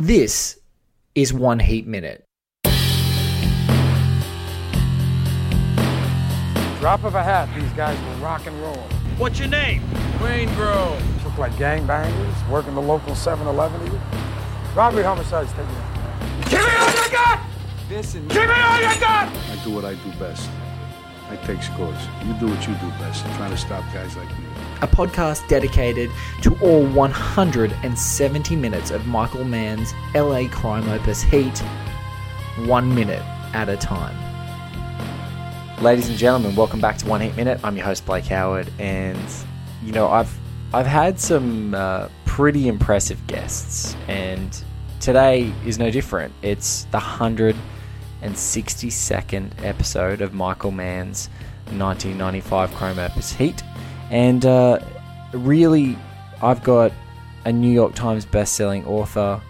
This is One Heat Minute. Drop of a hat, these guys will rock and roll. What's your name? Waingro. Look like gangbangers, working the local 7-Eleven here. Robbery, homicides, take it. Give me all you got! This and Give me all you got! I do what I do best. I take scores. You do what you do best. Trying to stop guys like me. A podcast dedicated to all 170 minutes of Michael Mann's LA crime opus Heat, one minute at a time. Ladies and gentlemen, welcome back to One Heat Minute. I'm your host Blake Howard, and you know I've I've had some uh, pretty impressive guests, and today is no different. It's the 162nd episode of Michael Mann's 1995 Chrome Opus Heat. And uh, really, I've got a New York Times best-selling author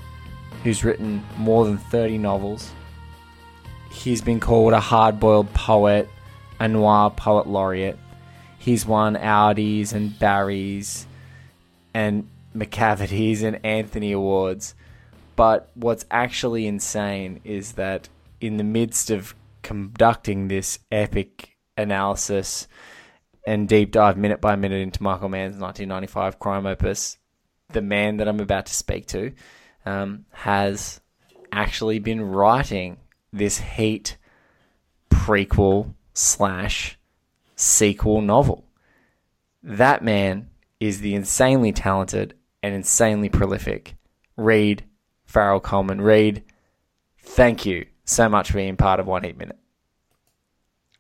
who's written more than 30 novels. He's been called a hard-boiled poet, a noir poet laureate. He's won Audis and Barrys and Macavitys and Anthony Awards. But what's actually insane is that in the midst of conducting this epic analysis and deep dive minute by minute into Michael Mann's 1995 crime opus, the man that I'm about to speak to um, has actually been writing this Heat prequel slash sequel novel. That man is the insanely talented and insanely prolific Reed Farrell Coleman. Reed, thank you so much for being part of One Heat Minute.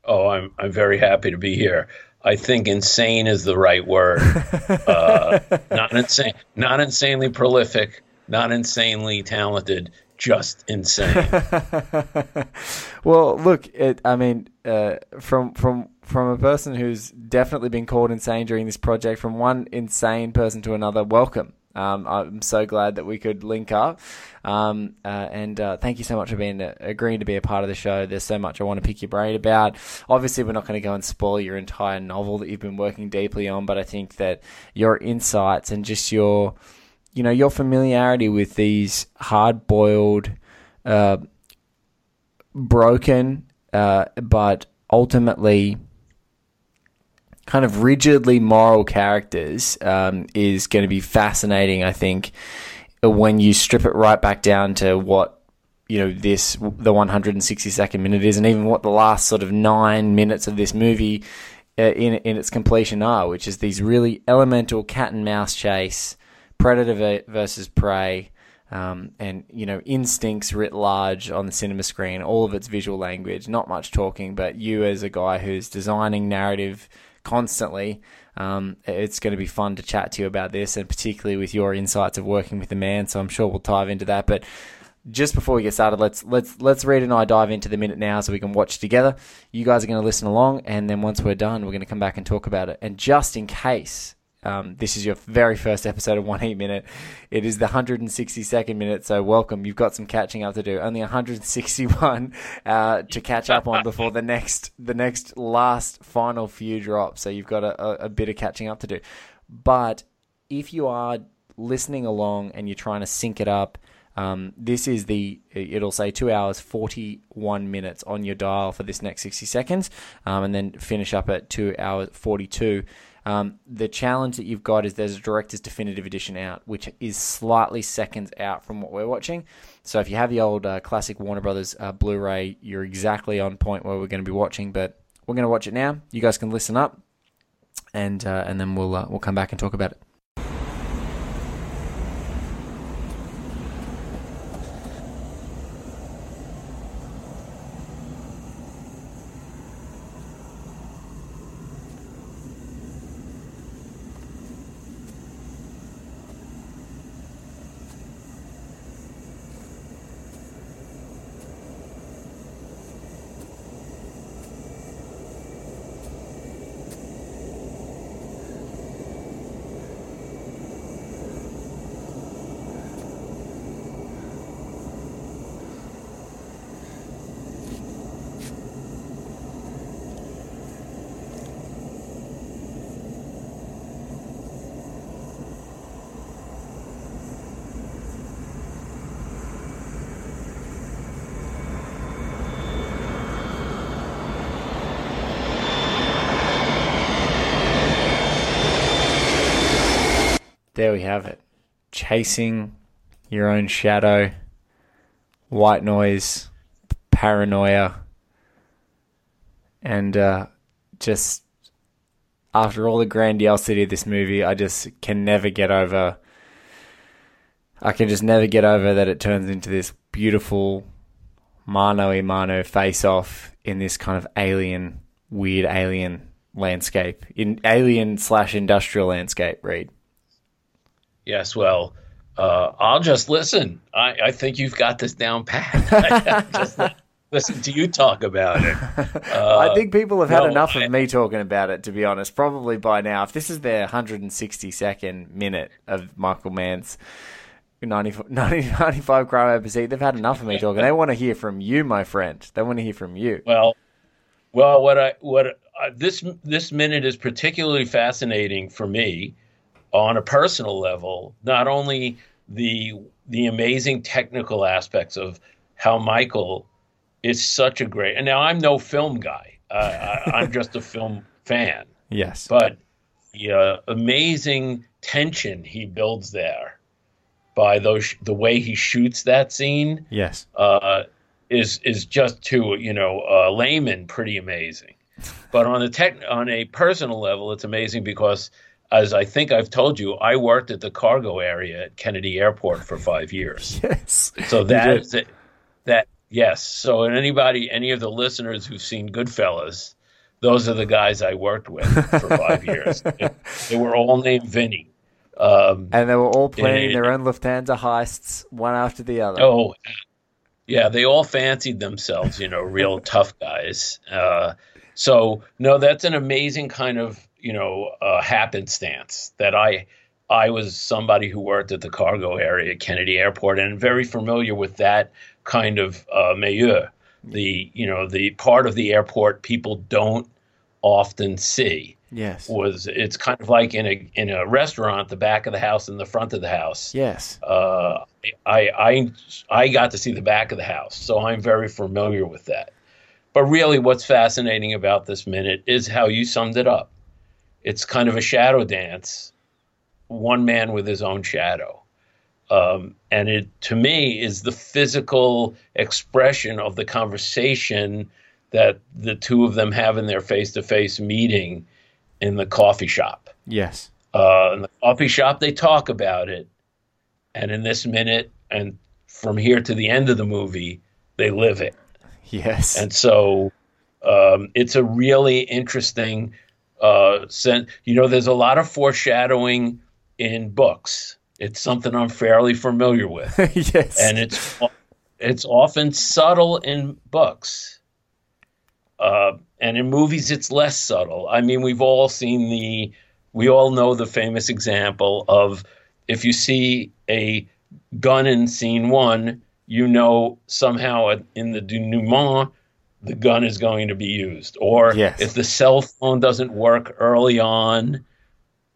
Oh, I'm I'm very happy to be here. I think insane is the right word. uh, not insane, not insanely prolific, not insanely talented, just insane. well, look, it, I mean, uh, from from from a person who's definitely been called insane during this project, from one insane person to another, welcome. Um, I'm so glad that we could link up, um, uh, and uh, thank you so much for being uh, agreeing to be a part of the show. There's so much I want to pick your brain about. Obviously, we're not going to go and spoil your entire novel that you've been working deeply on, but I think that your insights and just your, you know, your familiarity with these hard-boiled, uh, broken, uh, but ultimately kind of rigidly moral characters um, is going to be fascinating. I think when you strip it right back down to what you know this the 162nd minute is, and even what the last sort of nine minutes of this movie uh, in in its completion are, which is these really elemental cat and mouse chase, predator versus prey. Um, and you know instincts writ large on the cinema screen, all of its visual language, not much talking, but you as a guy who's designing narrative constantly. Um, it's going to be fun to chat to you about this, and particularly with your insights of working with the man. So I'm sure we'll dive into that. But just before we get started, let's let's let's read and I dive into the minute now, so we can watch together. You guys are going to listen along, and then once we're done, we're going to come back and talk about it. And just in case. Um, this is your very first episode of One Heat Minute. It is the 162nd minute, so welcome. You've got some catching up to do. Only 161 uh, to catch up on before the next the next last final few drops. So you've got a, a, a bit of catching up to do. But if you are listening along and you're trying to sync it up, um, this is the it'll say two hours forty one minutes on your dial for this next sixty seconds, um, and then finish up at two hours forty two. Um, the challenge that you've got is there's a director's definitive edition out, which is slightly seconds out from what we're watching. So if you have the old uh, classic Warner Brothers uh, Blu-ray, you're exactly on point where we're going to be watching. But we're going to watch it now. You guys can listen up, and uh, and then we'll uh, we'll come back and talk about it. There we have it. Chasing your own shadow, white noise, paranoia, and uh, just after all the grandiosity of this movie, I just can never get over. I can just never get over that it turns into this beautiful mano a mano face off in this kind of alien, weird alien landscape, in alien slash industrial landscape. Reed. Yes, well, uh, I'll just listen. I, I think you've got this down pat. just listen to you talk about it. Uh, I think people have had no, enough I- of me talking about it, to be honest. Probably by now, if this is their 162nd minute of Michael Mann's 90, 90, 95 crime episode, they've had enough of me talking. They want to hear from you, my friend. They want to hear from you. Well, well, what I what uh, this this minute is particularly fascinating for me on a personal level. Not only the the amazing technical aspects of how Michael is such a great, and now I'm no film guy. Uh, I, I'm just a film fan, Yes. but the uh, amazing tension he builds there by those the way he shoots that scene yes. uh, is is just to you know a layman pretty amazing. But on a tech on a personal level, it's amazing because, as I think I've told you, I worked at the cargo area at Kennedy Airport for five years. Yes. So You it. That yes. So anybody, any of the listeners who've seen Goodfellas, those are the guys I worked with for five years. They, were all named Vinny. Um, And they were all planning their own Lufthansa heists, one after the other. Oh, yeah, they all fancied themselves, you know, real tough guys. Uh, so no, that's an amazing kind of you know uh, happenstance that I I was somebody who worked at the cargo area at Kennedy Airport and very familiar with that kind of uh, milieu. The you know the part of the airport people don't often see Yes. was it's kind of like in a in a restaurant, the back of the house and the front of the house Yes. uh, I, I I got to see the back of the house, so I'm very familiar with that. But really, what's fascinating about this minute is how you summed it up. It's kind of a shadow dance, one man with his own shadow, um, and it to me is the physical expression of the conversation that the two of them have in their face-to-face meeting in the coffee shop Yes. uh, in the coffee shop they talk about it and in this minute and from here to the end of the movie they live it Yes. and so um, it's a really interesting uh, sen- you know there's a lot of foreshadowing in books it's something i'm fairly familiar with yes. and it's it's often subtle in books, uh, and in movies it's less subtle. I mean, we've all seen the, we all know the famous example of if you see a gun in scene one, you know somehow in the denouement the gun is going to be used, or Yes. if the cell phone doesn't work early on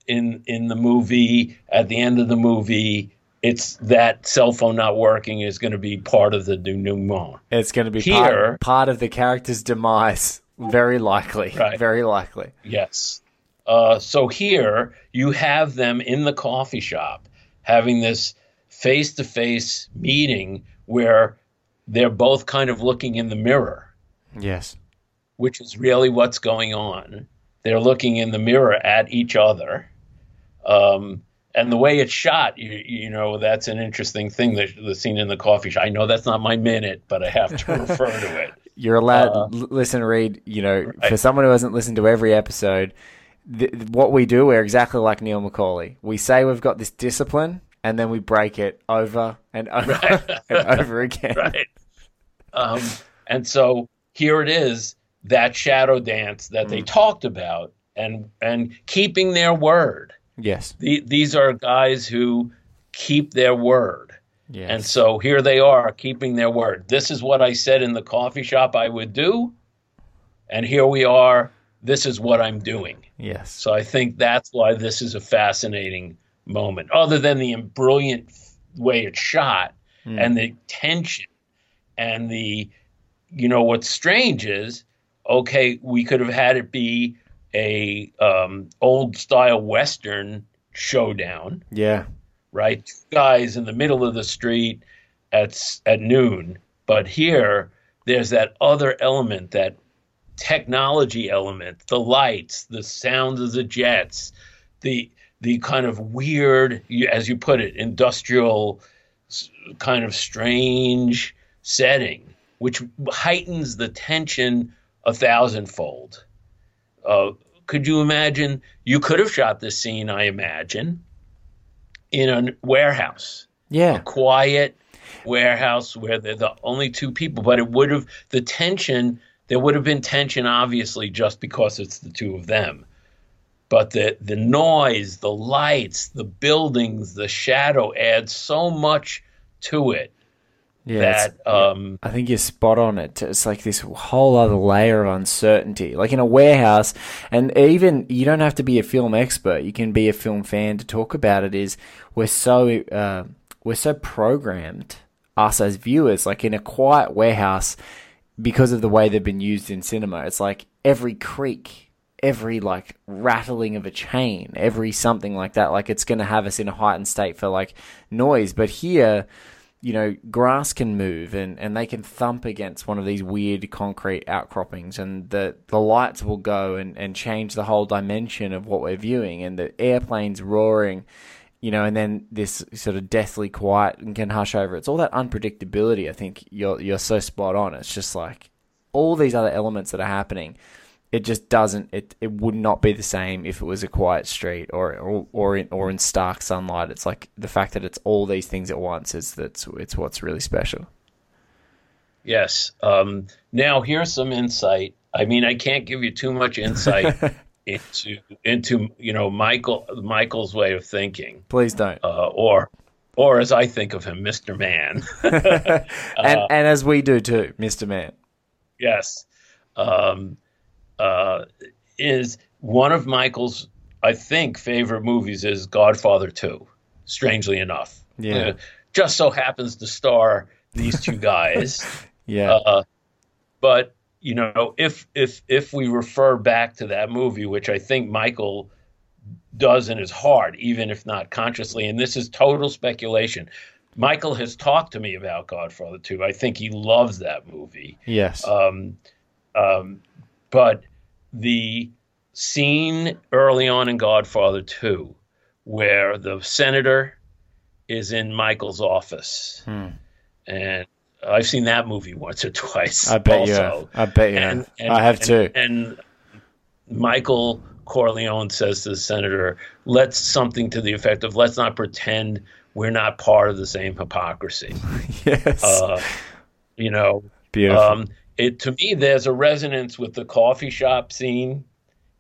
in in the movie, at the end of the movie, it's that cell phone not working is going to be part of the denouement. it's going to be Here- part, part of the character's demise. Very likely. Right. Very likely. Yes. Uh, so here you have them in the coffee shop having this face to face meeting where they're both kind of looking in the mirror, Yes. which is really what's going on. They're looking in the mirror at each other. Um, and the way it's shot, you, you know, that's an interesting thing. The, the scene in the coffee shop. I know that's not my minute, but I have to refer to it. You're allowed. Uh, listen, Reed. You know, for someone who hasn't listened to every episode, th- what we do, we're exactly like Neil McCauley. We say we've got this discipline, and then we break it over and over and over again. right. Um, and so here it is, that shadow dance that they mm. talked about, and and keeping their word. Yes. The, these are guys who keep their word, Yes. and so here they are keeping their word. This is what I said in the coffee shop I would do, and here we are. This is what I'm doing. yes. So I think that's why this is a fascinating moment. Other than the brilliant way it's shot hmm. and the tension and the, you know, what's strange is, okay, we could have had it be a um, old style western showdown, Yeah. right? Two guys in the middle of the street at at noon. But here, there's that other element, that technology element, the lights, the sound of the jets, the the kind of weird, as you put it, industrial, kind of strange setting, which heightens the tension a thousandfold. Uh, could you imagine? You could have shot this scene, I imagine, in a warehouse, Yeah. A quiet warehouse where they're the only two people, but it would have the tension. There would have been tension, obviously, just because it's the two of them. But the the noise, the lights, the buildings, the shadow adds so much to it Yeah. that um, I think you're spot on it. It's like this whole other layer of uncertainty. Like in a warehouse, and even you don't have to be a film expert. You can be a film fan to talk about it. Is we're so uh, we're so programmed us as viewers. Like in a quiet warehouse, because of the way they've been used in cinema, it's like every creak, every like rattling of a chain, every something like that. Like it's going to have us in a heightened state for like noise. But here you know, grass can move and, and they can thump against one of these weird concrete outcroppings and the, the lights will go and, and change the whole dimension of what we're viewing and the airplanes roaring, you know, and then this sort of deathly quiet and can hush over. It's all that unpredictability. I think you're you're so spot on. It's just like all these other elements that are happening. It just doesn't. It, it would not be the same if it was a quiet street or or or in, or in stark sunlight. It's like the fact that it's all these things at once is that's it's what's really special. Yes. Um, now here's some insight. I mean, I can't give you too much insight into into you know Michael Michael's way of thinking, Please don't. uh, or or as I think of him, Mister Man. and and as we do too, Mister Man. yes, um, uh, is one of Michael's I think favorite movies is Godfather Two. Strangely enough, Yeah. Uh, just so happens to star these two guys. Yeah. Uh, but you know, if if if we refer back to that movie, which I think Michael does in his heart, even if not consciously, and this is total speculation. Michael has talked to me about Godfather 2. I think he loves that movie. yes. Um, um, but the scene early on in Godfather 2, where the senator is in Michael's office, Hmm. and I've seen that movie once or twice. I bet you have. I bet you And- have. and- I have and- too. And Michael Corleone says to the senator, "Let's something to the effect of let's not pretend we're not part of the same hypocrisy." yes. Uh, you know, Beautiful. um, it to me there's a resonance with the coffee shop scene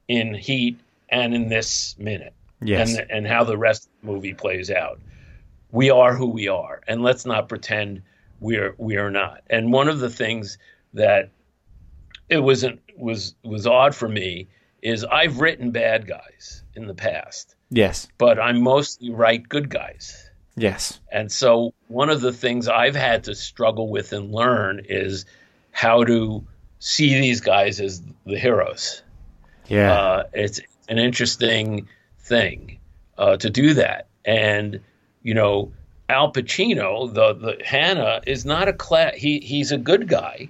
in Heat and in this minute, yes. and and how the rest of the movie plays out. We are who we are, and let's not pretend we're we are not. And one of the things that it wasn't was was odd for me is I've written bad guys in the past, yes. but I'm mostly write good guys. Yes. And so one of the things I've had to struggle with and learn is how to see these guys as the heroes. Yeah. Uh, it's an interesting thing uh, to do that. And you know, Al Pacino, the the Hanna is not a class. He he's a good guy,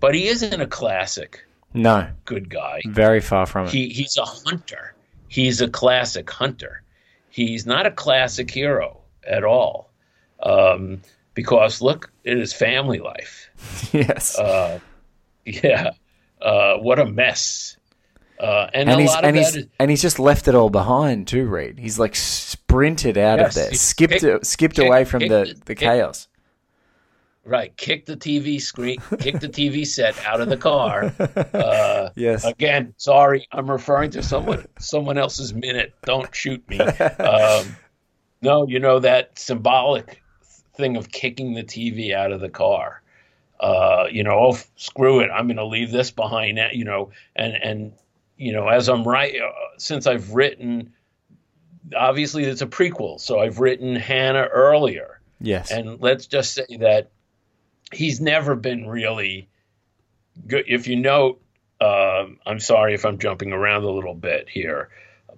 but he isn't a classic no. good guy. Very far from it. He he's a hunter. He's a classic hunter. He's not a classic hero at all. Um, because look at his family life. yes. Uh, yeah, uh, what a mess. Uh, and, and a he's lot and of he's that is and he's just left it all behind too, Reed. He's like sprinted out Yes, of there, skipped kicked- skipped kicked- away from kicked the the kicked- chaos. right. Kick the TV screen, kick the TV set out of the car. Uh, Yes. again, sorry, I'm referring to someone someone else's minute. Don't shoot me. Um, no, you know that symbolic thing of kicking the TV out of the car. Uh, you know, oh screw it, I'm going to leave this behind. You know, and and you know, as I'm right, uh, since I've written, obviously it's a prequel, so I've written Hanna earlier, Yes. and let's just say that he's never been really good. If you note, um, I'm sorry if I'm jumping around a little bit here,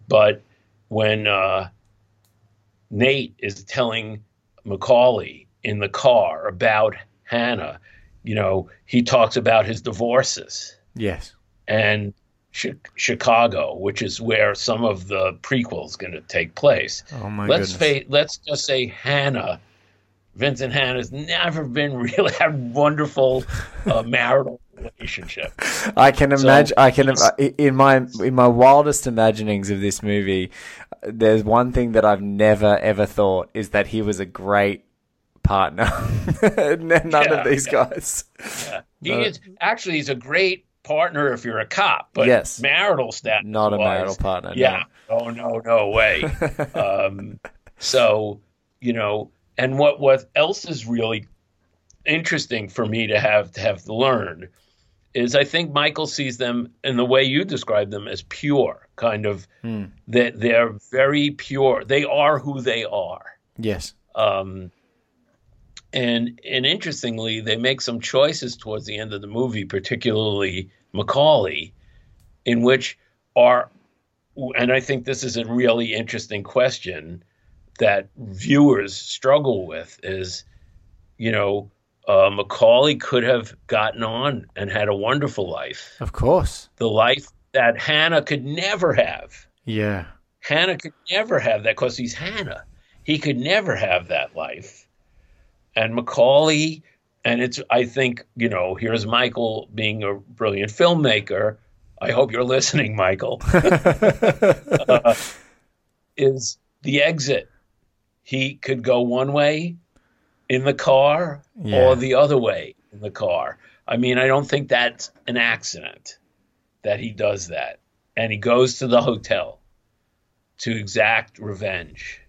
but when uh, Nate is telling McCauley in the car about Hanna, you know, he talks about his divorces Yes. and Chi- Chicago, which is where some of the prequels going to take place. Oh my let's goodness. fa- let's just say Hanna, Vincent Hanna's never been really had wonderful uh, marital relationship. I can So, imagine. I can in my in my wildest imaginings of this movie. There's one thing that I've never ever thought is that he was a great partner. None Yeah, of these guys. Yeah. He No. is actually he's a great partner if you're a cop, but Yes. marital status Not a marital partner. no. Yeah. Oh no, no way. um, so you know, and what what else is really interesting for me to have to have learned is I think Michael sees them in the way you describe them as pure, kind of Hmm. that they're very pure. They are who they are. Yes. Um, and and interestingly, they make some choices towards the end of the movie, particularly McCauley, in which are, and I think this is a really interesting question that viewers struggle with is, you know, uh, McCauley could have gotten on and had a wonderful life, Of course. the life that Hanna could never have. Yeah. Hanna could never have that because he's Hanna. He could never have that life. And McCauley, and it's, I think, you know, here's Michael being a brilliant filmmaker. I hope you're listening, Michael. Uh, is the exit. He could go one way in the car Yeah. or the other way in the car. I mean, I don't think that's an accident that he does that. And he goes to the hotel to exact revenge.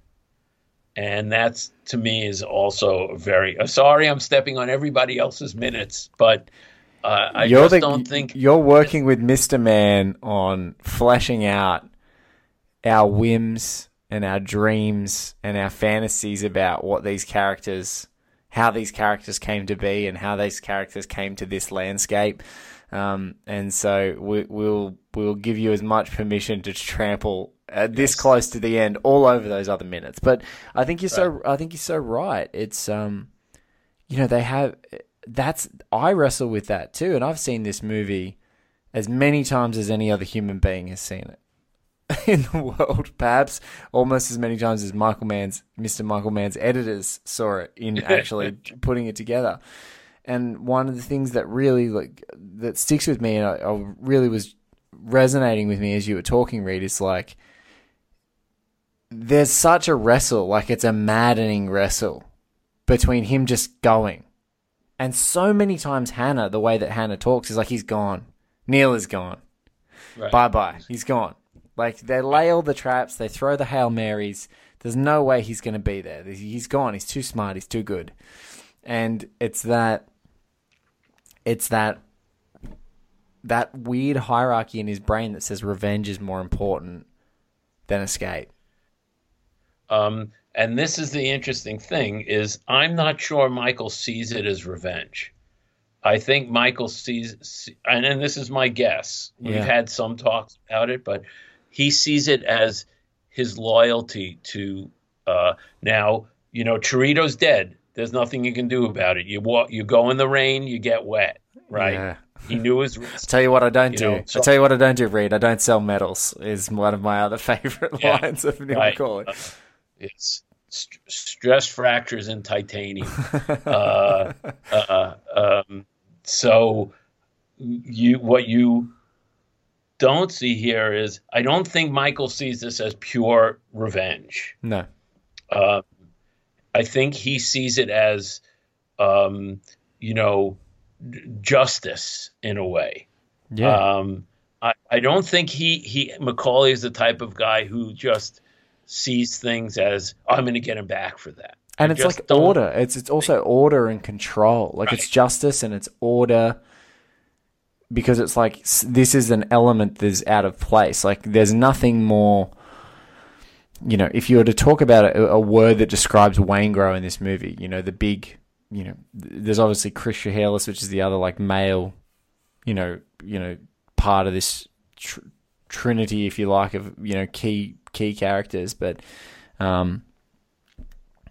And that's to me is also very uh, sorry I'm stepping on everybody else's minutes, but uh, I you're just the, don't think you're working with Mr. Man on fleshing out our whims and our dreams and our fantasies about what these characters, how these characters came to be, and how these characters came to this landscape. Um, and so we, we'll we'll give you as much permission to trample uh, this close to the end all over those other minutes. But I think you're so I think you're so right. It's um, you know they have that's I wrestle with that too, and I've seen this movie as many times as any other human being has seen it in the world. Perhaps almost as many times as Michael Mann's Mr. Michael Mann's editors saw it in actually putting it together. And one of the things that really like that sticks with me, and I, I really was resonating with me as you were talking, Reed, is like there's such a wrestle, like it's a maddening wrestle between him just going. And so many times Hanna, the way that Hanna talks is like he's gone. Neil is gone. Right. Bye bye. He's gone. Like they lay all the traps, they throw the Hail Marys. There's no way he's going to be there. He's gone. He's too smart. He's too good. And it's that it's that that weird hierarchy in his brain that says revenge is more important than escape. Um, and this is the interesting thing is I'm not sure Michael sees it as revenge. I think Michael sees, and, and this is my guess. We've Yeah. had some talks about it, but he sees it as his loyalty to. Uh, now, you know, Cheritto's dead. There's nothing you can do about it. You walk, you go in the rain, you get wet, right? Yeah. He knew his risk. Tell you what I don't You do. know, so- I tell you what I don't do, Reed. I don't sell medals. Is one of my other favorite Yeah, lines of Neil right. Uh, it's st- stress fractures in titanium. uh, uh, um, so you what you don't see here is I don't think Michael sees this as pure revenge. No. Uh, I think he sees it as, um, you know, justice in a way. Yeah. Um, I, I don't think he he McCauley is the type of guy who just sees things as I'm going to get him back for that. and I it's like order. It's it's also order and control. Like it's justice and it's order because it's like this is an element that's out of place. Like there's nothing more. You know, if you were to talk about a, a word that describes Waingro in this movie, you know, the big, you know, there's obviously Chris Shiherlis, which is the other like male, you know, you know, part of this tr- trinity, if you like, of you know key key characters. But um,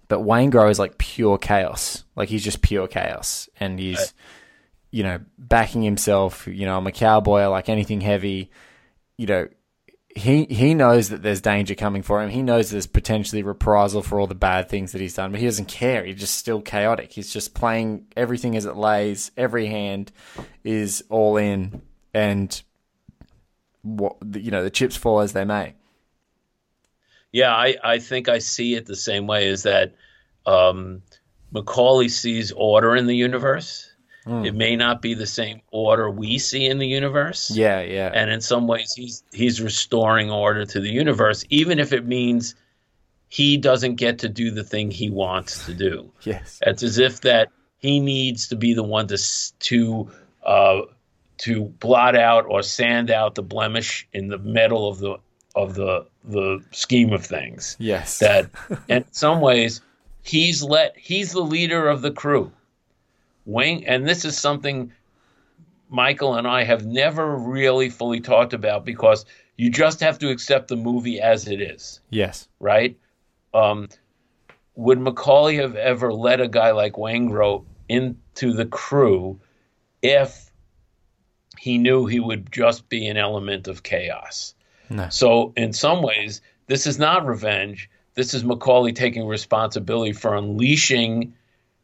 But Waingro is like pure chaos. Like he's just pure chaos, and he's you know backing himself. You know, I'm a cowboy. I like anything heavy. You know, he he knows that there's danger coming for him. He knows there's potentially reprisal for all the bad things that he's done, but he doesn't care. He's just still chaotic. He's just playing everything as it lays. Every hand is all in, and what you know, the chips fall as they may. Yeah, I, I think I see it the same way is that um, McCauley sees order in the universe. It may not be the same order we see in the universe. Yeah, yeah, And in some ways he's he's restoring order to the universe, even if it means he doesn't get to do the thing he wants to do. yes, It's as if that he needs to be the one to to uh, to blot out or sand out the blemish in the middle of the of the the scheme of things. yes. That in some ways he's let he's the leader of the crew. Wing, and this is something Michael and I have never really fully talked about because you just have to accept the movie as it is yes, right? Um, would McCauley have ever let a guy like Waingro into the crew if he knew he would just be an element of chaos? No. So, in some ways, this is not revenge. This is McCauley taking responsibility for unleashing.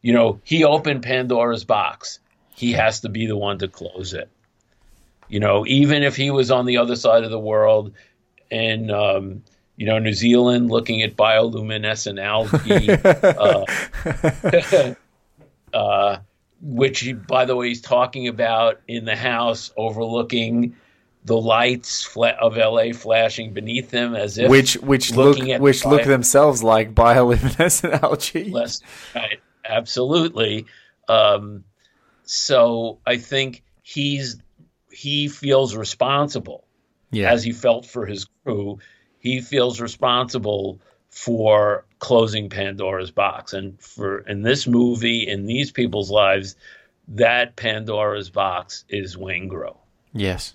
You know, he opened Pandora's box. He has to be the one to close it. You know, even if he was on the other side of the world in, um, you know, New Zealand looking at bioluminescent algae, uh, uh, which, he, by the way, he's talking about in the house overlooking the lights of LA flashing beneath him as if which which look which the look themselves like bioluminescent algae. less right, absolutely. Um, so i think he's he feels responsible yeah, as he felt for his crew. He feels responsible for closing pandora's box. And for in this movie in these people's lives that pandora's box is Waingro. yes,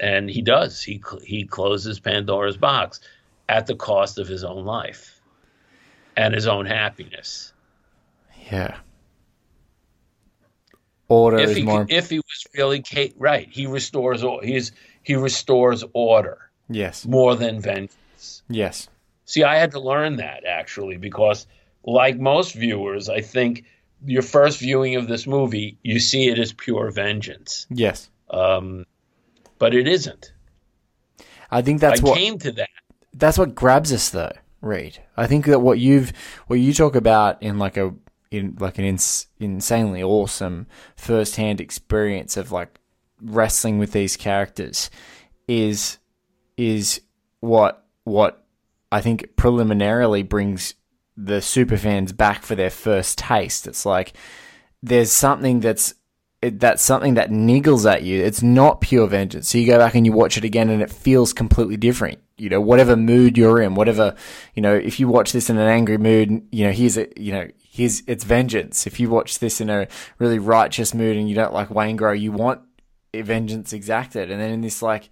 and he does. He he closes pandora's box at the cost of his own life and his own happiness yeah. Order if is he more. if he was really ca- right he restores he's he restores order yes, more than vengeance yes, see i had to learn that actually because like most viewers i think your first viewing of this movie you see it as pure vengeance yes. um, but it isn't I think that's i what came to that that's what grabs us though reed i think that what you've what you talk about in like a in like an ins- insanely awesome first-hand experience of like wrestling with these characters is is what what i think preliminarily brings the superfans back for their first taste it's like there's something that's that's something that niggles at you. It's not pure vengeance. So you go back and you watch it again, and it feels completely different. You know, whatever mood you're in, whatever you know, if you watch this in an angry mood, you know, here's a you know, here's it's vengeance. If you watch this in a really righteous mood and you don't like Waingro, you want vengeance exacted. And then in this like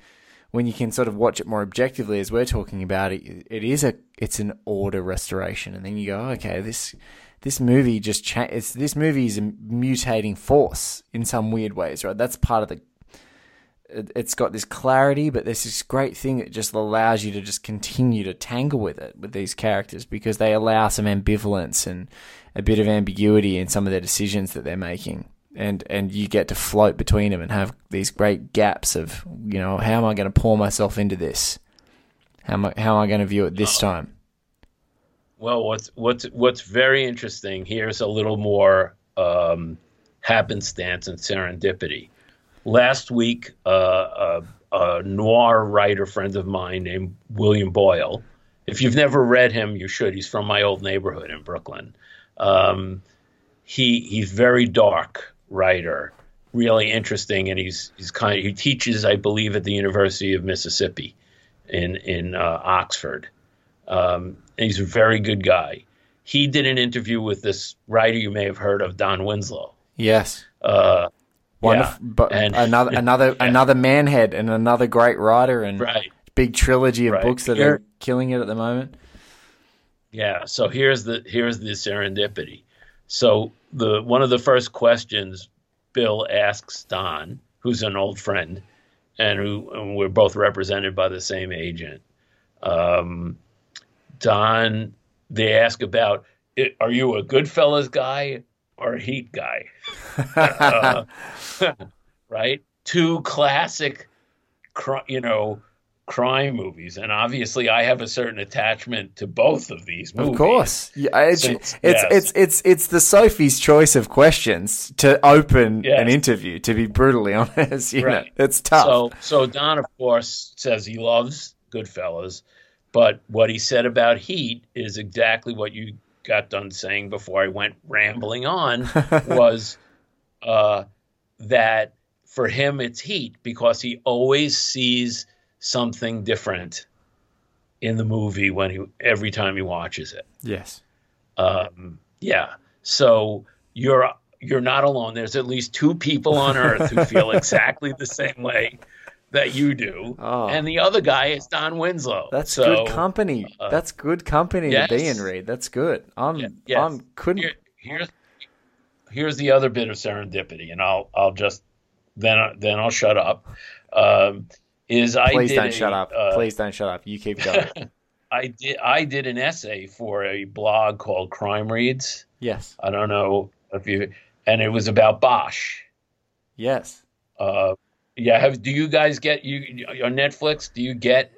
when you can sort of watch it more objectively as we're talking about it, it is a it's an order restoration. And then you go, oh, okay, this this movie just cha- it's this movie is a mutating force in some weird ways, right? That's part of the. It- It's got this clarity, but there's this great thing that just allows you to just continue to tangle with it with these characters because they allow some ambivalence and a bit of ambiguity in some of their decisions that they're making, and and you get to float between them and have these great gaps of you know how am I going to pour myself into this? How am I, how am I going to view it this time? Well, what's what's what's very interesting here's a little more um, happenstance and serendipity. Last week, uh, a, a noir writer friend of mine named William Boyle. If you've never read him, you should. He's from my old neighborhood in Brooklyn. Um, he he's very dark writer, really interesting, and he's he's kind of, he teaches, I believe, at the University of Mississippi in in uh, Oxford. Um, and he's a very good guy. He did an interview with this writer you may have heard of, Don Winslow. Yes. Uh, Wonderful, yeah, but and- another another another manhead and another great writer and right. big trilogy of Right. books that Here- are killing it at the moment. Yeah. So here's the here's the serendipity. So the one of the first questions Bill asks Don, who's an old friend, and who and we're both represented by the same agent. Um, Don, they ask about, are you a Goodfellas guy or Heat guy? uh, right? Two classic, you know, crime movies, and obviously I have a certain attachment to both of these movies. Of course, yeah, it's, Since- it's, yes. it's it's it's the Sophie's choice of questions to open Yes. an interview. To be brutally honest, you Right. know, it's tough. So, so Don, of course, says he loves Goodfellas, but what he said about Heat is exactly what you got done saying before I went rambling on. was uh, that for him it's Heat because he always sees something different in the movie when he every time he watches it. yes, Um, yeah. So you're you're not alone. There's at least two people on Earth who feel exactly the same way that you do, Oh. and the other guy is Don Winslow. that's so, good company. uh, that's good company yes. to be in, Reed. That's good. I'm Yeah, yes. I'm couldn't. Here, here's here's the other bit of serendipity, and I'll I'll just then then I'll shut up. Um, is I Please don't a, shut up. uh, Please don't shut up. You keep going. I did I did an essay for a blog called Crime Reads. yes, I don't know if you, and it was about Bosch. yes. Uh, yeah, have do you guys get you on Netflix? Do you get?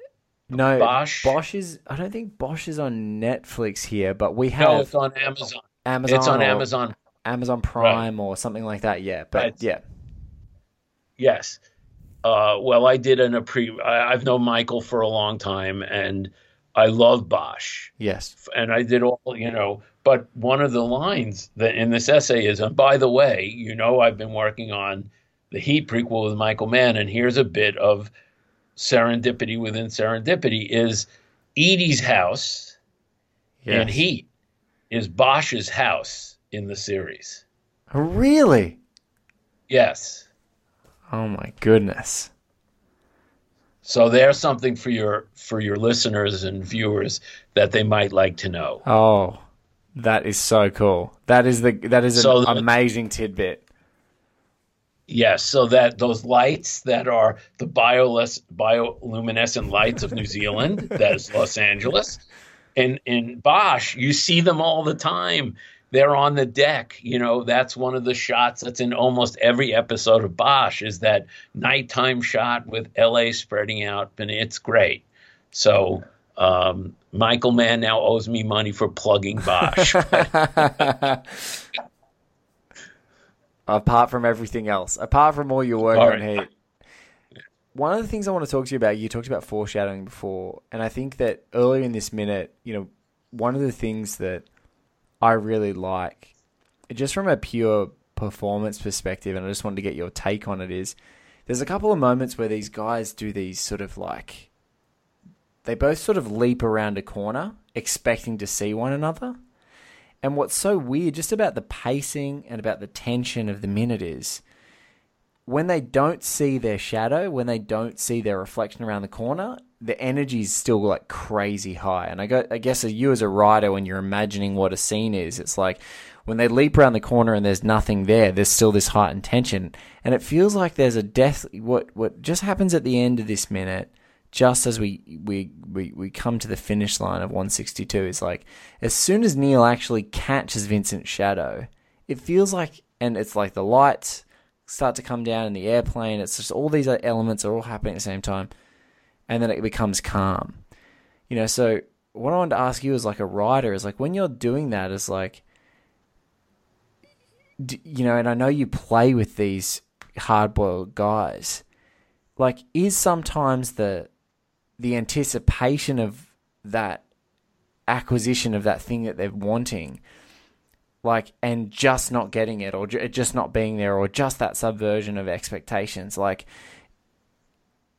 No, Bosch? Bosch is. I don't think Bosch is on Netflix here, but we No, have it's on Amazon. Amazon. It's on Amazon. Amazon Prime or something like that. Yeah, but Right. yeah, Yes. Uh, well, I did an a pre. I, I've known Michael for a long time, and I love Bosch, yes. and I did all you know. But one of the lines that in this essay is, and by the way, you know, I've been working on the Heat prequel with Michael Mann, and here's a bit of serendipity within serendipity: is Eady's house in yes. Heat is Bosch's house in the series. Oh, really? Yes. Oh my goodness. So there's something for your for your listeners and viewers that they might like to know. Oh, that is so cool. That is the that is an So the- amazing tidbit. Yes, so that those lights that are the bioless, bioluminescent lights of New Zealand, that is Los Angeles. And in Bosch, you see them all the time. They're on the deck. You know, that's one of the shots that's in almost every episode of Bosch is that nighttime shot with LA spreading out, and it's great. So um, Michael Mann now owes me money for plugging Bosch. Apart from everything else, apart from all your work All on right. Heat, one of the things I want to talk to you about, you talked about foreshadowing before, and I think that earlier in this minute, you know, one of the things that I really like, just from a pure performance perspective, and I just wanted to get your take on it, is there's a couple of moments where these guys do these sort of like, they both sort of leap around a corner, expecting to see one another. And what's so weird just about the pacing and about the tension of the minute is when they don't see their shadow, when they don't see their reflection around the corner, the energy is still like crazy high. And I, go, I guess as you as a writer, when you're imagining what a scene is, it's like when they leap around the corner and there's nothing there, there's still this heightened tension. And it feels like there's a death. What what just happens at the end of this minute just as we, we, we, we come to the finish line of 162 is like as soon as Neil actually catches Vincent's shadow, it feels like and it's like the lights start to come down in the airplane. It's just all these elements are all happening at the same time, and then it becomes calm. You know, so what I wanted to ask you as like a writer is like when you're doing that is like, you know, and I know you play with these hard boiled guys. Like, is sometimes the the anticipation of that acquisition of that thing that they're wanting like and just not getting it or just not being there or just that subversion of expectations like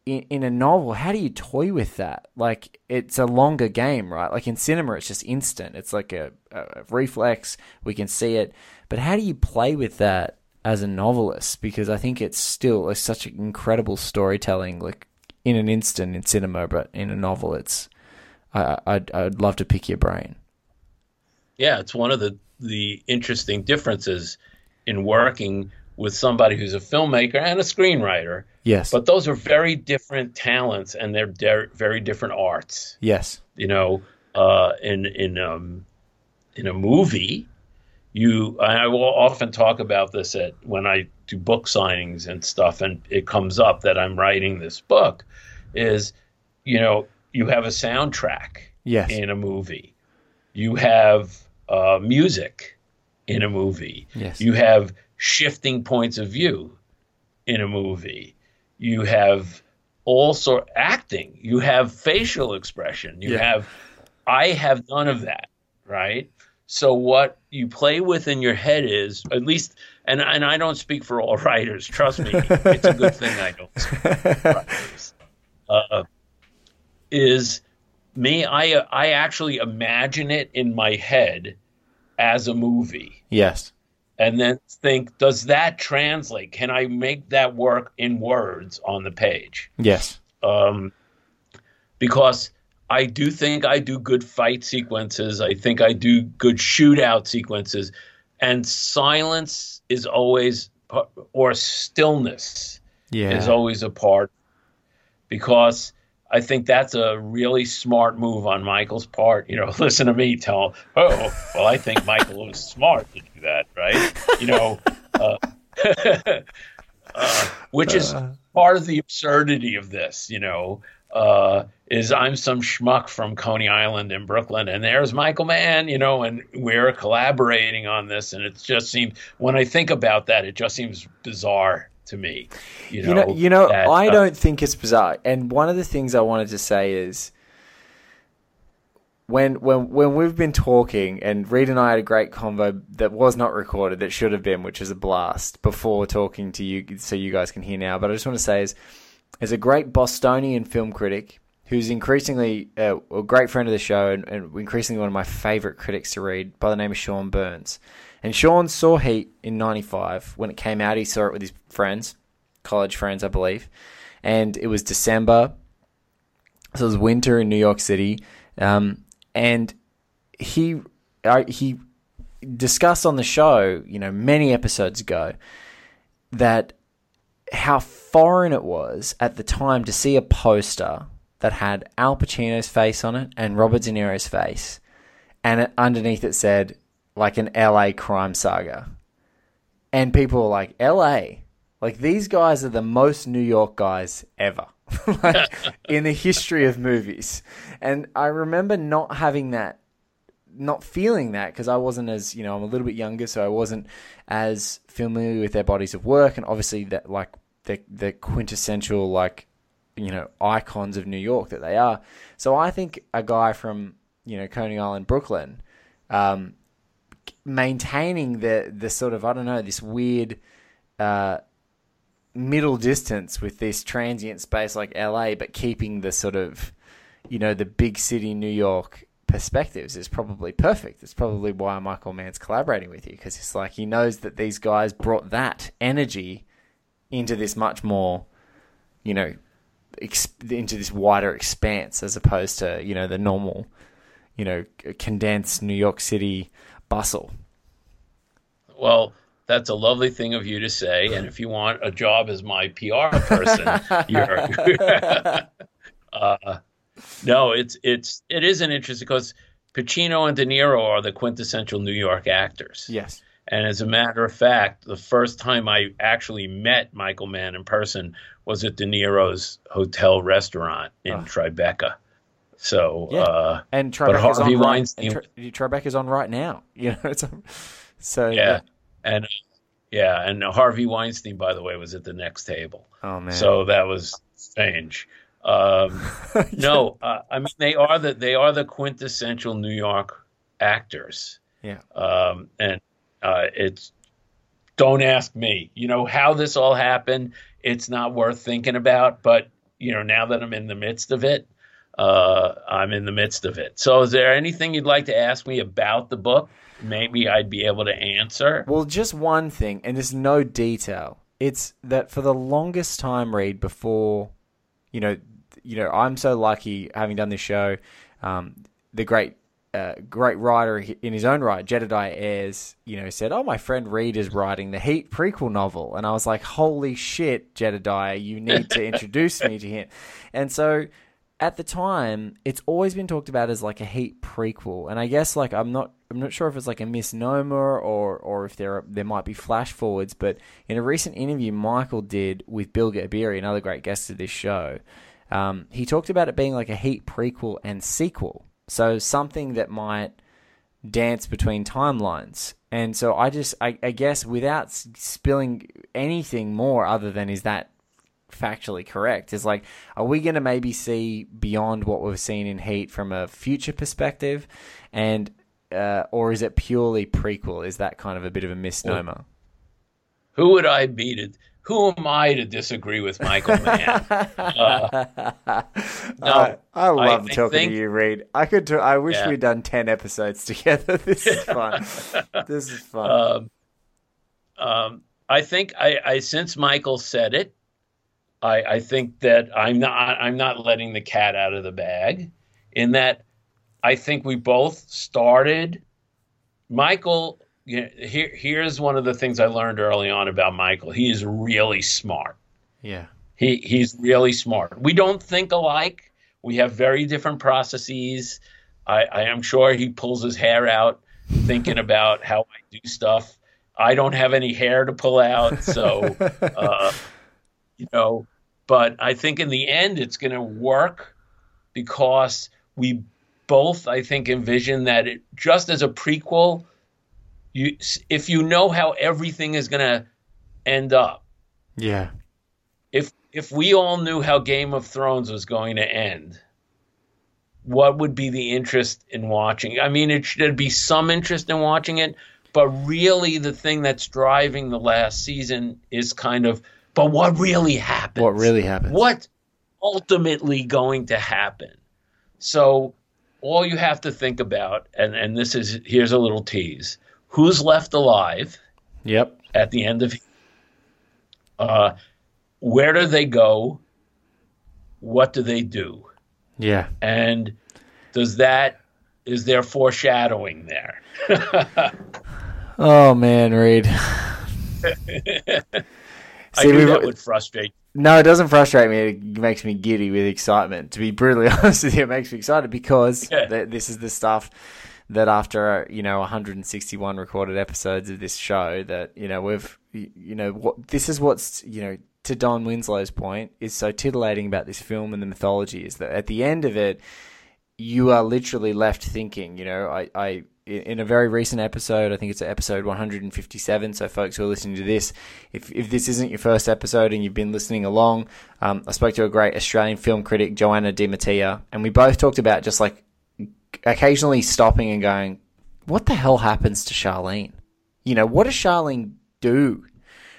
in, in a novel how do you toy with that? Like it's a longer game right? Like in cinema it's just instant. It's like a, a reflex. We can see it. But how do you play with that as a novelist? Because i think it's still it's such an incredible storytelling like in an instant in cinema but in a novel it's I, I'd, I'd love to pick your brain yeah, it's one of the the interesting differences in working with somebody who's a filmmaker and a screenwriter. Yes. But those are very different talents, and they're de- very different arts. yes. You know, uh, in in um, in a movie, you I will often talk about this at when I do book signings and stuff, and it comes up that I'm writing this book. Is you know you have a soundtrack Yes. in a movie, you have uh, music in a movie, Yes. you have shifting points of view in a movie, you have all sort acting, you have facial expression, you Yeah. have. I have none of that, right? So what you play with in your head is at least, and and I don't speak for all writers. Trust me, it's a good thing I don't. Speak for writers. Uh, is me? I I actually imagine it in my head as a movie, yes. and then think, does that translate? Can I make that work in words on the page? Yes. um, because I do think I do good fight sequences. I think I do good shootout sequences, and silence is always or stillness Yeah. is always a part because I think that's a really smart move on Michael's part. You know, listen to me tell, oh, well, I think Michael was smart to do that, right? You know, uh, uh, which is part of the absurdity of this, you know. Uh, is I'm some schmuck from Coney Island in Brooklyn, and there's Michael Mann, you know, and we're collaborating on this, and it just seems when I think about that, it just seems bizarre to me. You know, You know, you know, that, I uh, don't think it's bizarre. And one of the things I wanted to say is when when when we've been talking, and Reed and I had a great convo that was not recorded, that should have been, which is a blast. Before talking to you, so you guys can hear now. But I just want to say is, as a great Bostonian film critic who's increasingly uh, a great friend of the show and, and increasingly one of my favorite critics to read by the name of Sean Burns. And Sean saw Heat in 95 when it came out. He saw it with his friends, college friends, I believe. And it was December. So it was winter in New York City. Um, and he, I, he discussed on the show, you know, many episodes ago, that how foreign it was at the time to see a poster that had Al Pacino's face on it and Robert De Niro's face, and it, underneath it said like an LA crime saga, and people were like, "LA, like these guys are the most New York guys ever." like in the history of movies. And i remember not having that not feeling that because I wasn't as you know I'm a little bit younger, so I wasn't as familiar with their bodies of work, and obviously that like the the quintessential like you know icons of New York that they are. So I think a guy from you know Coney Island, Brooklyn, um, maintaining the the sort of I don't know this weird. Uh, middle distance with this transient space like LA, but keeping the sort of, you know, the big city New York perspectives is probably perfect. It's probably why Michael Mann's collaborating with you because it's like he knows that these guys brought that energy into this much more, you know, ex- into this wider expanse as opposed to you know the normal, you know, condensed New York City bustle. Well, that's a lovely thing of you to say. And if you want a job as my PR person, you're. uh, no, it's it's it is an interesting because Pacino and De Niro are the quintessential New York actors. Yes. And as a matter of fact, the first time I actually met Michael Mann in person was at De Niro's hotel restaurant in Oh. Tribeca. So, Yeah. uh, And Tribeca's Harvey on right, Weinstein- and Tri- Tribeca's on right now. You know, it's so yeah, and yeah, and Harvey Weinstein, by the way, was at the next table. Oh man. So that was strange. Um, no, uh, I mean they are the they are the quintessential New York actors, yeah. um, and uh, it's don't ask me. You know how this all happened. It's not worth thinking about. But you know now that I'm in the midst of it, uh, I'm in the midst of it. So is there anything you'd like to ask me about the book? Maybe I'd be able to answer. Well, just one thing, and there's no detail. It's that for the longest time, Reed, before, you know, you know, I'm so lucky having done this show. Um, the great uh, great writer in his own right, Jedediah Ayres, you know, said, "Oh, my friend Reed is writing the Heat prequel novel," and I was like, "Holy shit, Jedediah, you need to introduce me to him." And so, at the time, it's always been talked about as like a Heat prequel, and I guess like I'm not, I'm not sure if it's like a misnomer or or if there are, there might be flash forwards, but in a recent interview Michael did with Bill Gerberi, another great guest of this show, um, he talked about it being like a Heat prequel and sequel. So something that might dance between timelines. And so I just, I, I guess, without spilling anything more other than is that factually correct, is like, are we going to maybe see beyond what we've seen in Heat from a future perspective? And, uh, or is it purely prequel? Is that kind of a bit of a misnomer? Who would I be to who am I to disagree with Michael Mann? uh, no, I, I love I, talking I think, to you, Reed. I could. Do, I wish yeah. we'd done ten episodes together. This is fun. this is fun. Um, um, I think I, I since Michael said it, I, I think that I'm not I'm not letting the cat out of the bag. In that, I think we both started. Michael you know, here here's one of the things I learned early on about Michael. He is really smart. Yeah. He he's really smart. We don't think alike. We have very different processes. I, I am sure he pulls his hair out thinking about how I do stuff. I don't have any hair to pull out, so uh, you know. But I think in the end, it's going to work because we both, I think, envision that it, just as a prequel you if you know how everything is going to end up. Yeah. If if we all knew how Game of Thrones was going to end, what would be the interest in watching? I mean, it should be some interest in watching it, but really the thing that's driving the last season is kind of but what really happens? What really happens? What ultimately going to happen? So all you have to think about and and this is here's a little tease who's left alive. Yep. At the end of, uh, where do they go? What do they do? Yeah. And does that is there foreshadowing there? oh man, Reed. See, I knew that would frustrate. No, it doesn't frustrate me. It makes me giddy with excitement. To be brutally honest with you, it makes me excited because yeah. th- this is the stuff that after you know 161 recorded episodes of this show that you know we've you know what this is what's you know to Don Winslow's point is so titillating about this film and the mythology is that at the end of it you are literally left thinking you know I, I in a very recent episode I think it's episode 157 so folks who are listening to this if, if this isn't your first episode and you've been listening along um, I spoke to a great Australian film critic Joanna Di Mattia and we both talked about just like occasionally stopping and going, what the hell happens to Charlene? You know, what does Charlene do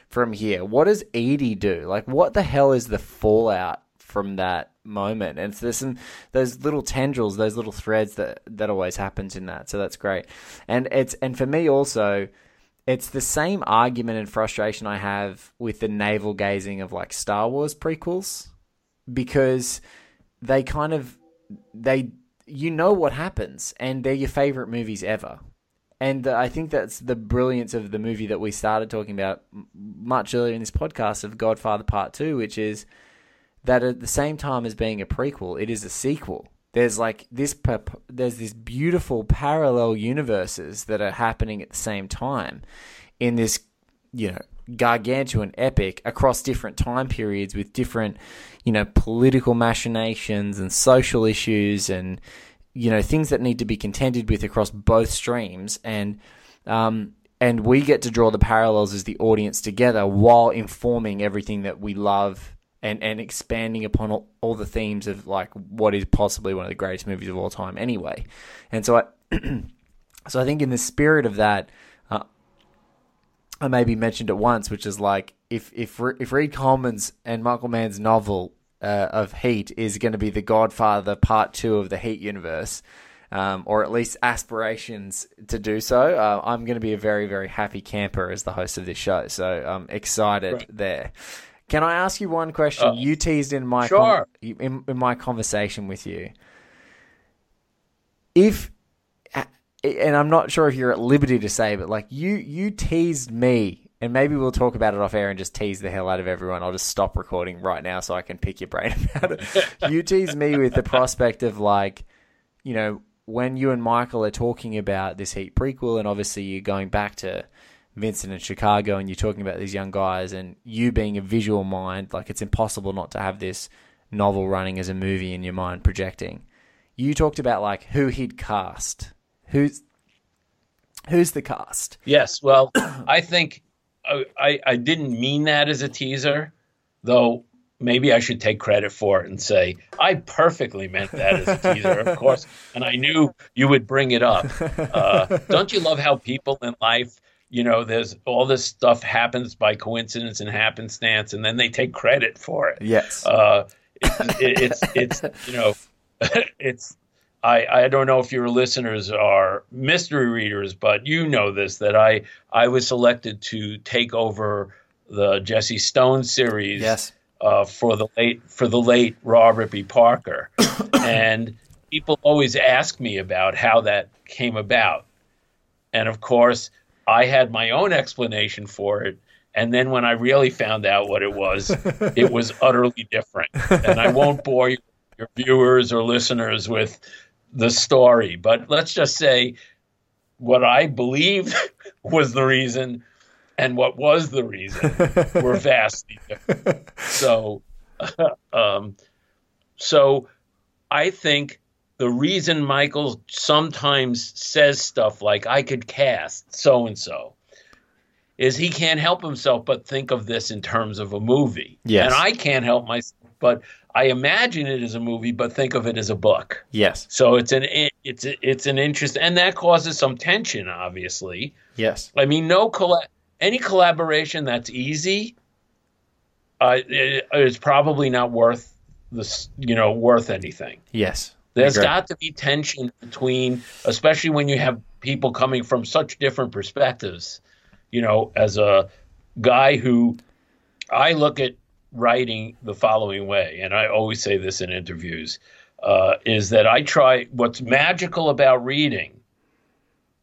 from here? What does Eady do? Like, what the hell is the fallout from that moment? And so there's some those little tendrils, those little threads that that always happens in that. So that's great. And it's and for me also, it's the same argument and frustration I have with the navel gazing of like Star Wars prequels because they kind of they you know what happens, and they're your favorite movies ever. And I think that's the brilliance of the movie that we started talking about much earlier in this podcast of Godfather Part 2, which is that at the same time as being a prequel, it is a sequel. There's like this there's this beautiful parallel universes that are happening at the same time in this, you know, gargantuan epic across different time periods with different, you know, political machinations and social issues and, you know, things that need to be contended with across both streams. And, um, and we get to draw the parallels as the audience together while informing everything that we love and, and expanding upon all, all the themes of like what is possibly one of the greatest movies of all time anyway. And so I, so I think in the spirit of that, I maybe mentioned it once, which is like if if if Reed Coleman's and Michael Mann's novel uh, of Heat is going to be the Godfather Part Two of the Heat universe, um, or at least aspirations to do so, uh, I'm going to be a very very happy camper as the host of this show. So I'm excited right. there. Can I ask you one question? Uh, you teased in my sure. in, in my conversation with you. If and I'm not sure if you're at liberty to say, but like you you teased me, and maybe we'll talk about it off air and just tease the hell out of everyone. I'll just stop recording right now so I can pick your brain about it. you teased me with the prospect of like, you know, when you and Michael are talking about this Heat prequel, and obviously you're going back to Vincent in Chicago, and you're talking about these young guys, and you being a visual mind, like it's impossible not to have this novel running as a movie in your mind projecting. You talked about like who he'd cast Who's who's the cast? Yes, well, I think I I didn't mean that as a teaser, though. Maybe I should take credit for it and say I perfectly meant that as a teaser, of course, and I knew you would bring it up. Uh, don't you love how people in life, you know, there's all this stuff happens by coincidence and happenstance, and then they take credit for it. Yes, uh, it, it's it's you know, it's I, I don't know if your listeners are mystery readers, but you know this that I I was selected to take over the Jesse Stone series yes. uh, for the late for the late Robert B. Parker, and people always ask me about how that came about, and of course I had my own explanation for it. And then when I really found out what it was, it was utterly different. And I won't bore you, your viewers or listeners with the story. But let's just say what I believe was the reason and what was the reason were vastly different. So, um, so I think the reason Michael sometimes says stuff like "I could cast so and so" is he can't help himself but think of this in terms of a movie. Yes. and I can't help myself but I imagine it as a movie, but think of it as a book. Yes. So it's an it's it's an interest, and that causes some tension, obviously. Yes. I mean, no colla- any collaboration that's easy, uh, it, it's probably not worth this, you know, worth anything. Yes. There's got to be tension between, especially when you have people coming from such different perspectives. You know, as a guy who I look at writing the following way, and I always say this in interviews, uh, is that I try. What's magical about reading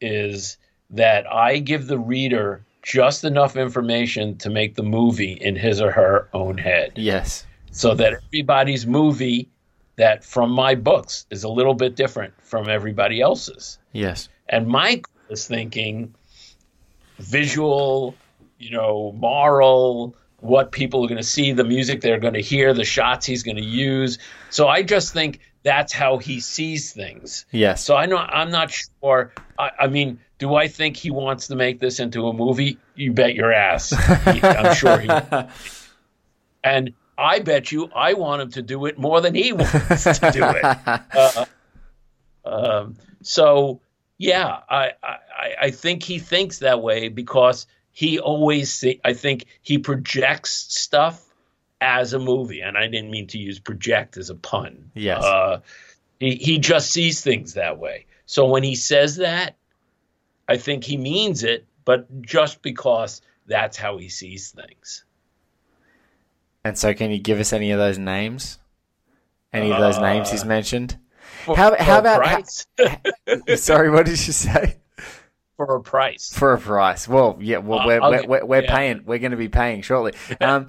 is that I give the reader just enough information to make the movie in his or her own head, Yes. so that everybody's movie that from my books is a little bit different from everybody else's. Yes. And Mike is thinking visual, you know, moral, what people are going to see, the music they're going to hear, the shots he's going to use. So I just think that's how he sees things. Yes. So I know I'm not sure. I, I mean, do I think he wants to make this into a movie? You bet your ass. He- I'm sure he. And I bet you I want him to do it more than he wants to do it. Uh, um, so yeah, I, I I think he thinks that way because he always I think he projects stuff as a movie, and I didn't mean to use project as a pun. Yes. Uh, he he just sees things that way. So when he says that, I think he means it, but just because that's how he sees things. And so, can you give us any of those names? Any of those names he's mentioned? For, How- how about- price? Sorry, what did you say? For a price? For a price. Well, yeah. Well, Uh, we're we're, we're, we're yeah. paying. We're going to be paying shortly. Um,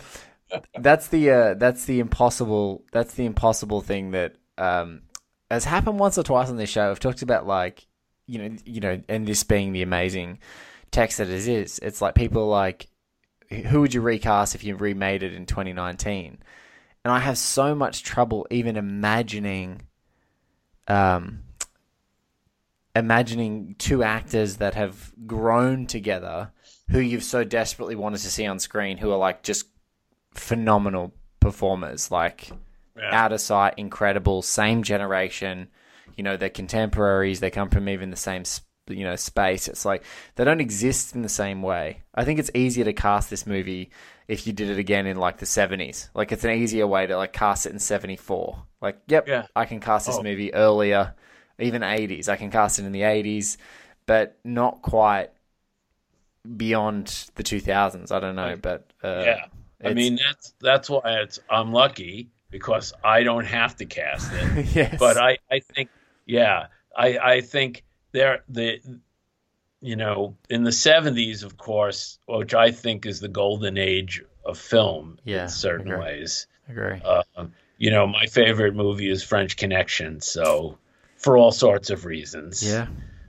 that's the uh, that's the impossible. That's the impossible thing that um, has happened once or twice on this show. I've talked about like you know you know, and this being the amazing text that it is. It's like people like, who would you recast if you remade it in 2019? And I have so much trouble even imagining um, imagining two actors that have grown together who you've so desperately wanted to see on screen who are like just phenomenal performers. Like Yeah. out of sight incredible same generation. You know they're contemporaries. They come from even the same you know space. It's like they don't exist in the same way. I think it's easier to cast this movie if you did it again in like the 70s like it's an easier way to like cast it in 74 like yep Yeah. i can cast this Oh. movie earlier even 80s i can cast it in the 80s but not quite beyond the 2000s i don't know but uh, yeah. I mean that's that's why it's I'm lucky because I don't have to cast it. yes but I, I think yeah, I, I think there the you know in the 70s of course which i think is the golden age of film Yeah, in certain agree. ways agree. uh, you know my favorite movie is french connection so for all sorts of reasons yeah.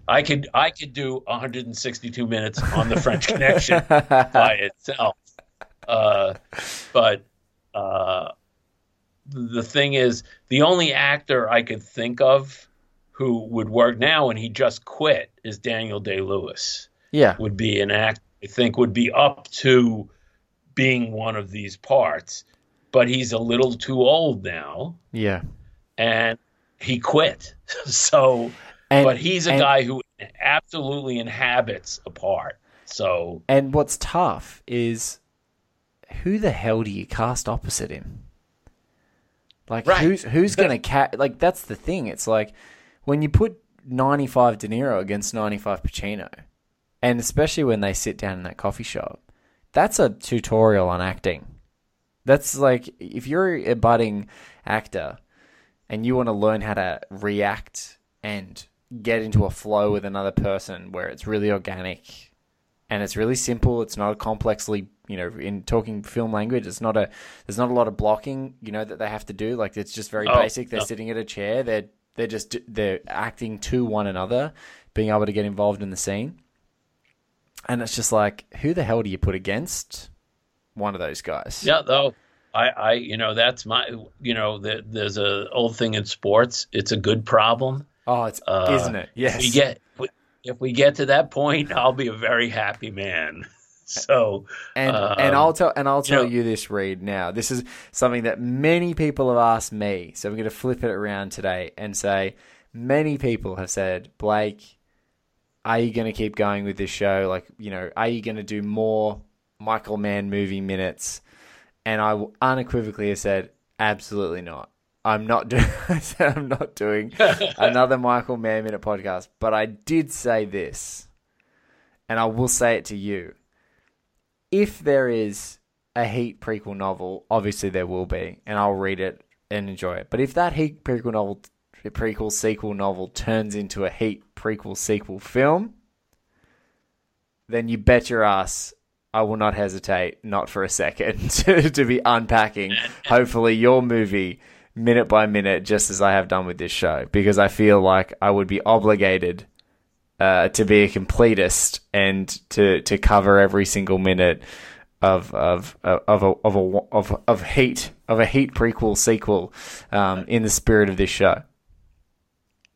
i could i could do 162 minutes on the french connection by itself uh, but uh, the thing is the only actor i could think of who would work now and he just quit is daniel day lewis Yeah. would be an act I think would be up to being one of these parts, but he's a little too old now Yeah. and he quit. so And, but he's a and- guy who absolutely inhabits a part. So And what's tough is who the hell do you cast opposite him? Like Right. who's who's gonna ca- like that's the thing. It's like when you put ninety five De Niro against ninety five Pacino, and especially when they sit down in that coffee shop, that's a tutorial on acting. That's like if you're a budding actor and you want to learn how to react and get into a flow with another person where it's really organic and it's really simple. It's not a complexly, you know, in talking film language, it's not a there's not a lot of blocking, you know, that they have to do. Like it's just very Oh, basic. They're no. sitting at a chair. They're they're just they're acting to one another, being able to get involved in the scene. And it's just like, who the hell do you put against one of those guys? yeah, though I, I you know that's my you know the, there's a old thing in sports. It's a good problem. Oh, it's Uh, isn't it? Yes. If we get if we get to that point, I'll be a very happy man. So And Um, and I'll tell and I'll tell know- you this, Reed. Now, this is something that many people have asked me. So I'm going to flip it around today and say many people have said, Blake, are you going to keep going with this show? Like, you know, are you going to do more Michael Mann movie minutes? And I unequivocally have said, absolutely not. I'm not doing. I said I'm not doing another Michael Mann minute podcast. But I did say this, and I will say it to you if there is a Heat prequel novel, obviously there will be, and I'll read it and enjoy it. But if that Heat prequel novel, prequel sequel novel turns into a Heat prequel sequel film, then you bet your ass I will not hesitate, not for a second, to, to be unpacking, hopefully, your movie minute by minute, just as I have done with this show, because I feel like I would be obligated uh, to be a completist and to, to cover every single minute of of of a of a of of heat of a heat prequel sequel um, in the spirit of this show.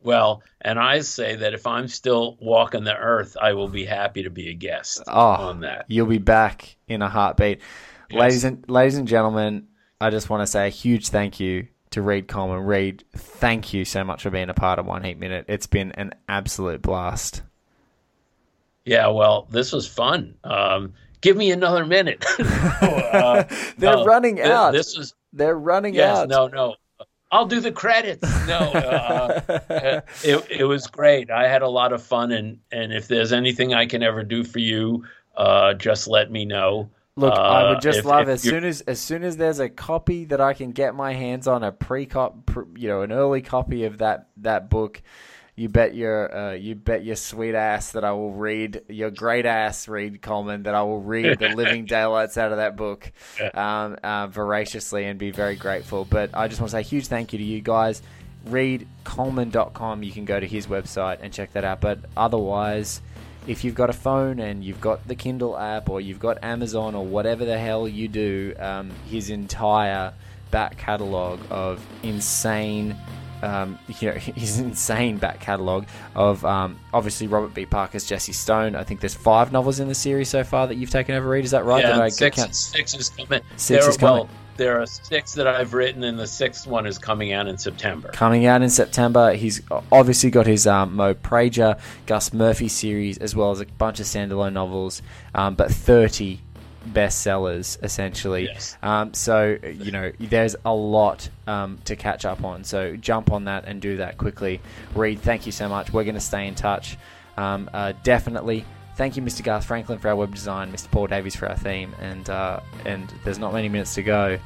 Well, and I say that if I'm still walking the earth, I will be happy to be a guest Oh, on that. You'll be back in a heartbeat, Yes. ladies and ladies and gentlemen. I just want to say a huge thank you to Reed Coleman. Reed, thank you so much for being a part of One Heat Minute. It's been an absolute blast. Yeah, well, this was fun. Um, give me another minute. Uh, They're no, running out. This was They're running yes, out. no, no. I'll do the credits. No, uh, uh, it it was great. I had a lot of fun, and and if there's anything I can ever do for you, uh, just let me know. Look, I Uh, would just if- love if as you're- soon as as soon as there's a copy that I can get my hands on a pre cop, you know, an early copy of that that book. You bet your uh, you bet your sweet ass that I will read your great ass Reed Coleman that I will read the living daylights out of that book um, uh, voraciously and be very grateful. But I just want to say a huge thank you to you guys. ReedColeman.com. You can go to his website and check that out. But otherwise, if you've got a phone and you've got the Kindle app or you've got Amazon or whatever the hell you do, um, his entire back catalog of insane. Um, you know, his insane back catalogue of um, obviously Robert B. Parker's Jesse Stone. I think there's five novels in the series so far that you've taken over. Reed, is that right? Yeah, and six, count? six is coming. Six there, is coming. Well, there are six that I've written, and the sixth one is coming out in September. coming out in September. He's obviously got his um, Moe Prager, Gus Murphy series, as well as a bunch of standalone novels, um, but 30 bestsellers essentially. Yes. Um, so, you know, there's a lot um, to catch up on. So jump on that and do that quickly. Reed, thank you so much. We're going to stay in touch. Um, uh, definitely. Thank you, Mr. Garth Franklin, for our web design, Mr. Paul Davies for our theme, and uh, and there's not many minutes to go.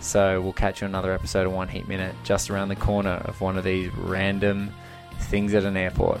So we'll catch you on another episode of One Heat Minute just around the corner of one of these random things at an airport.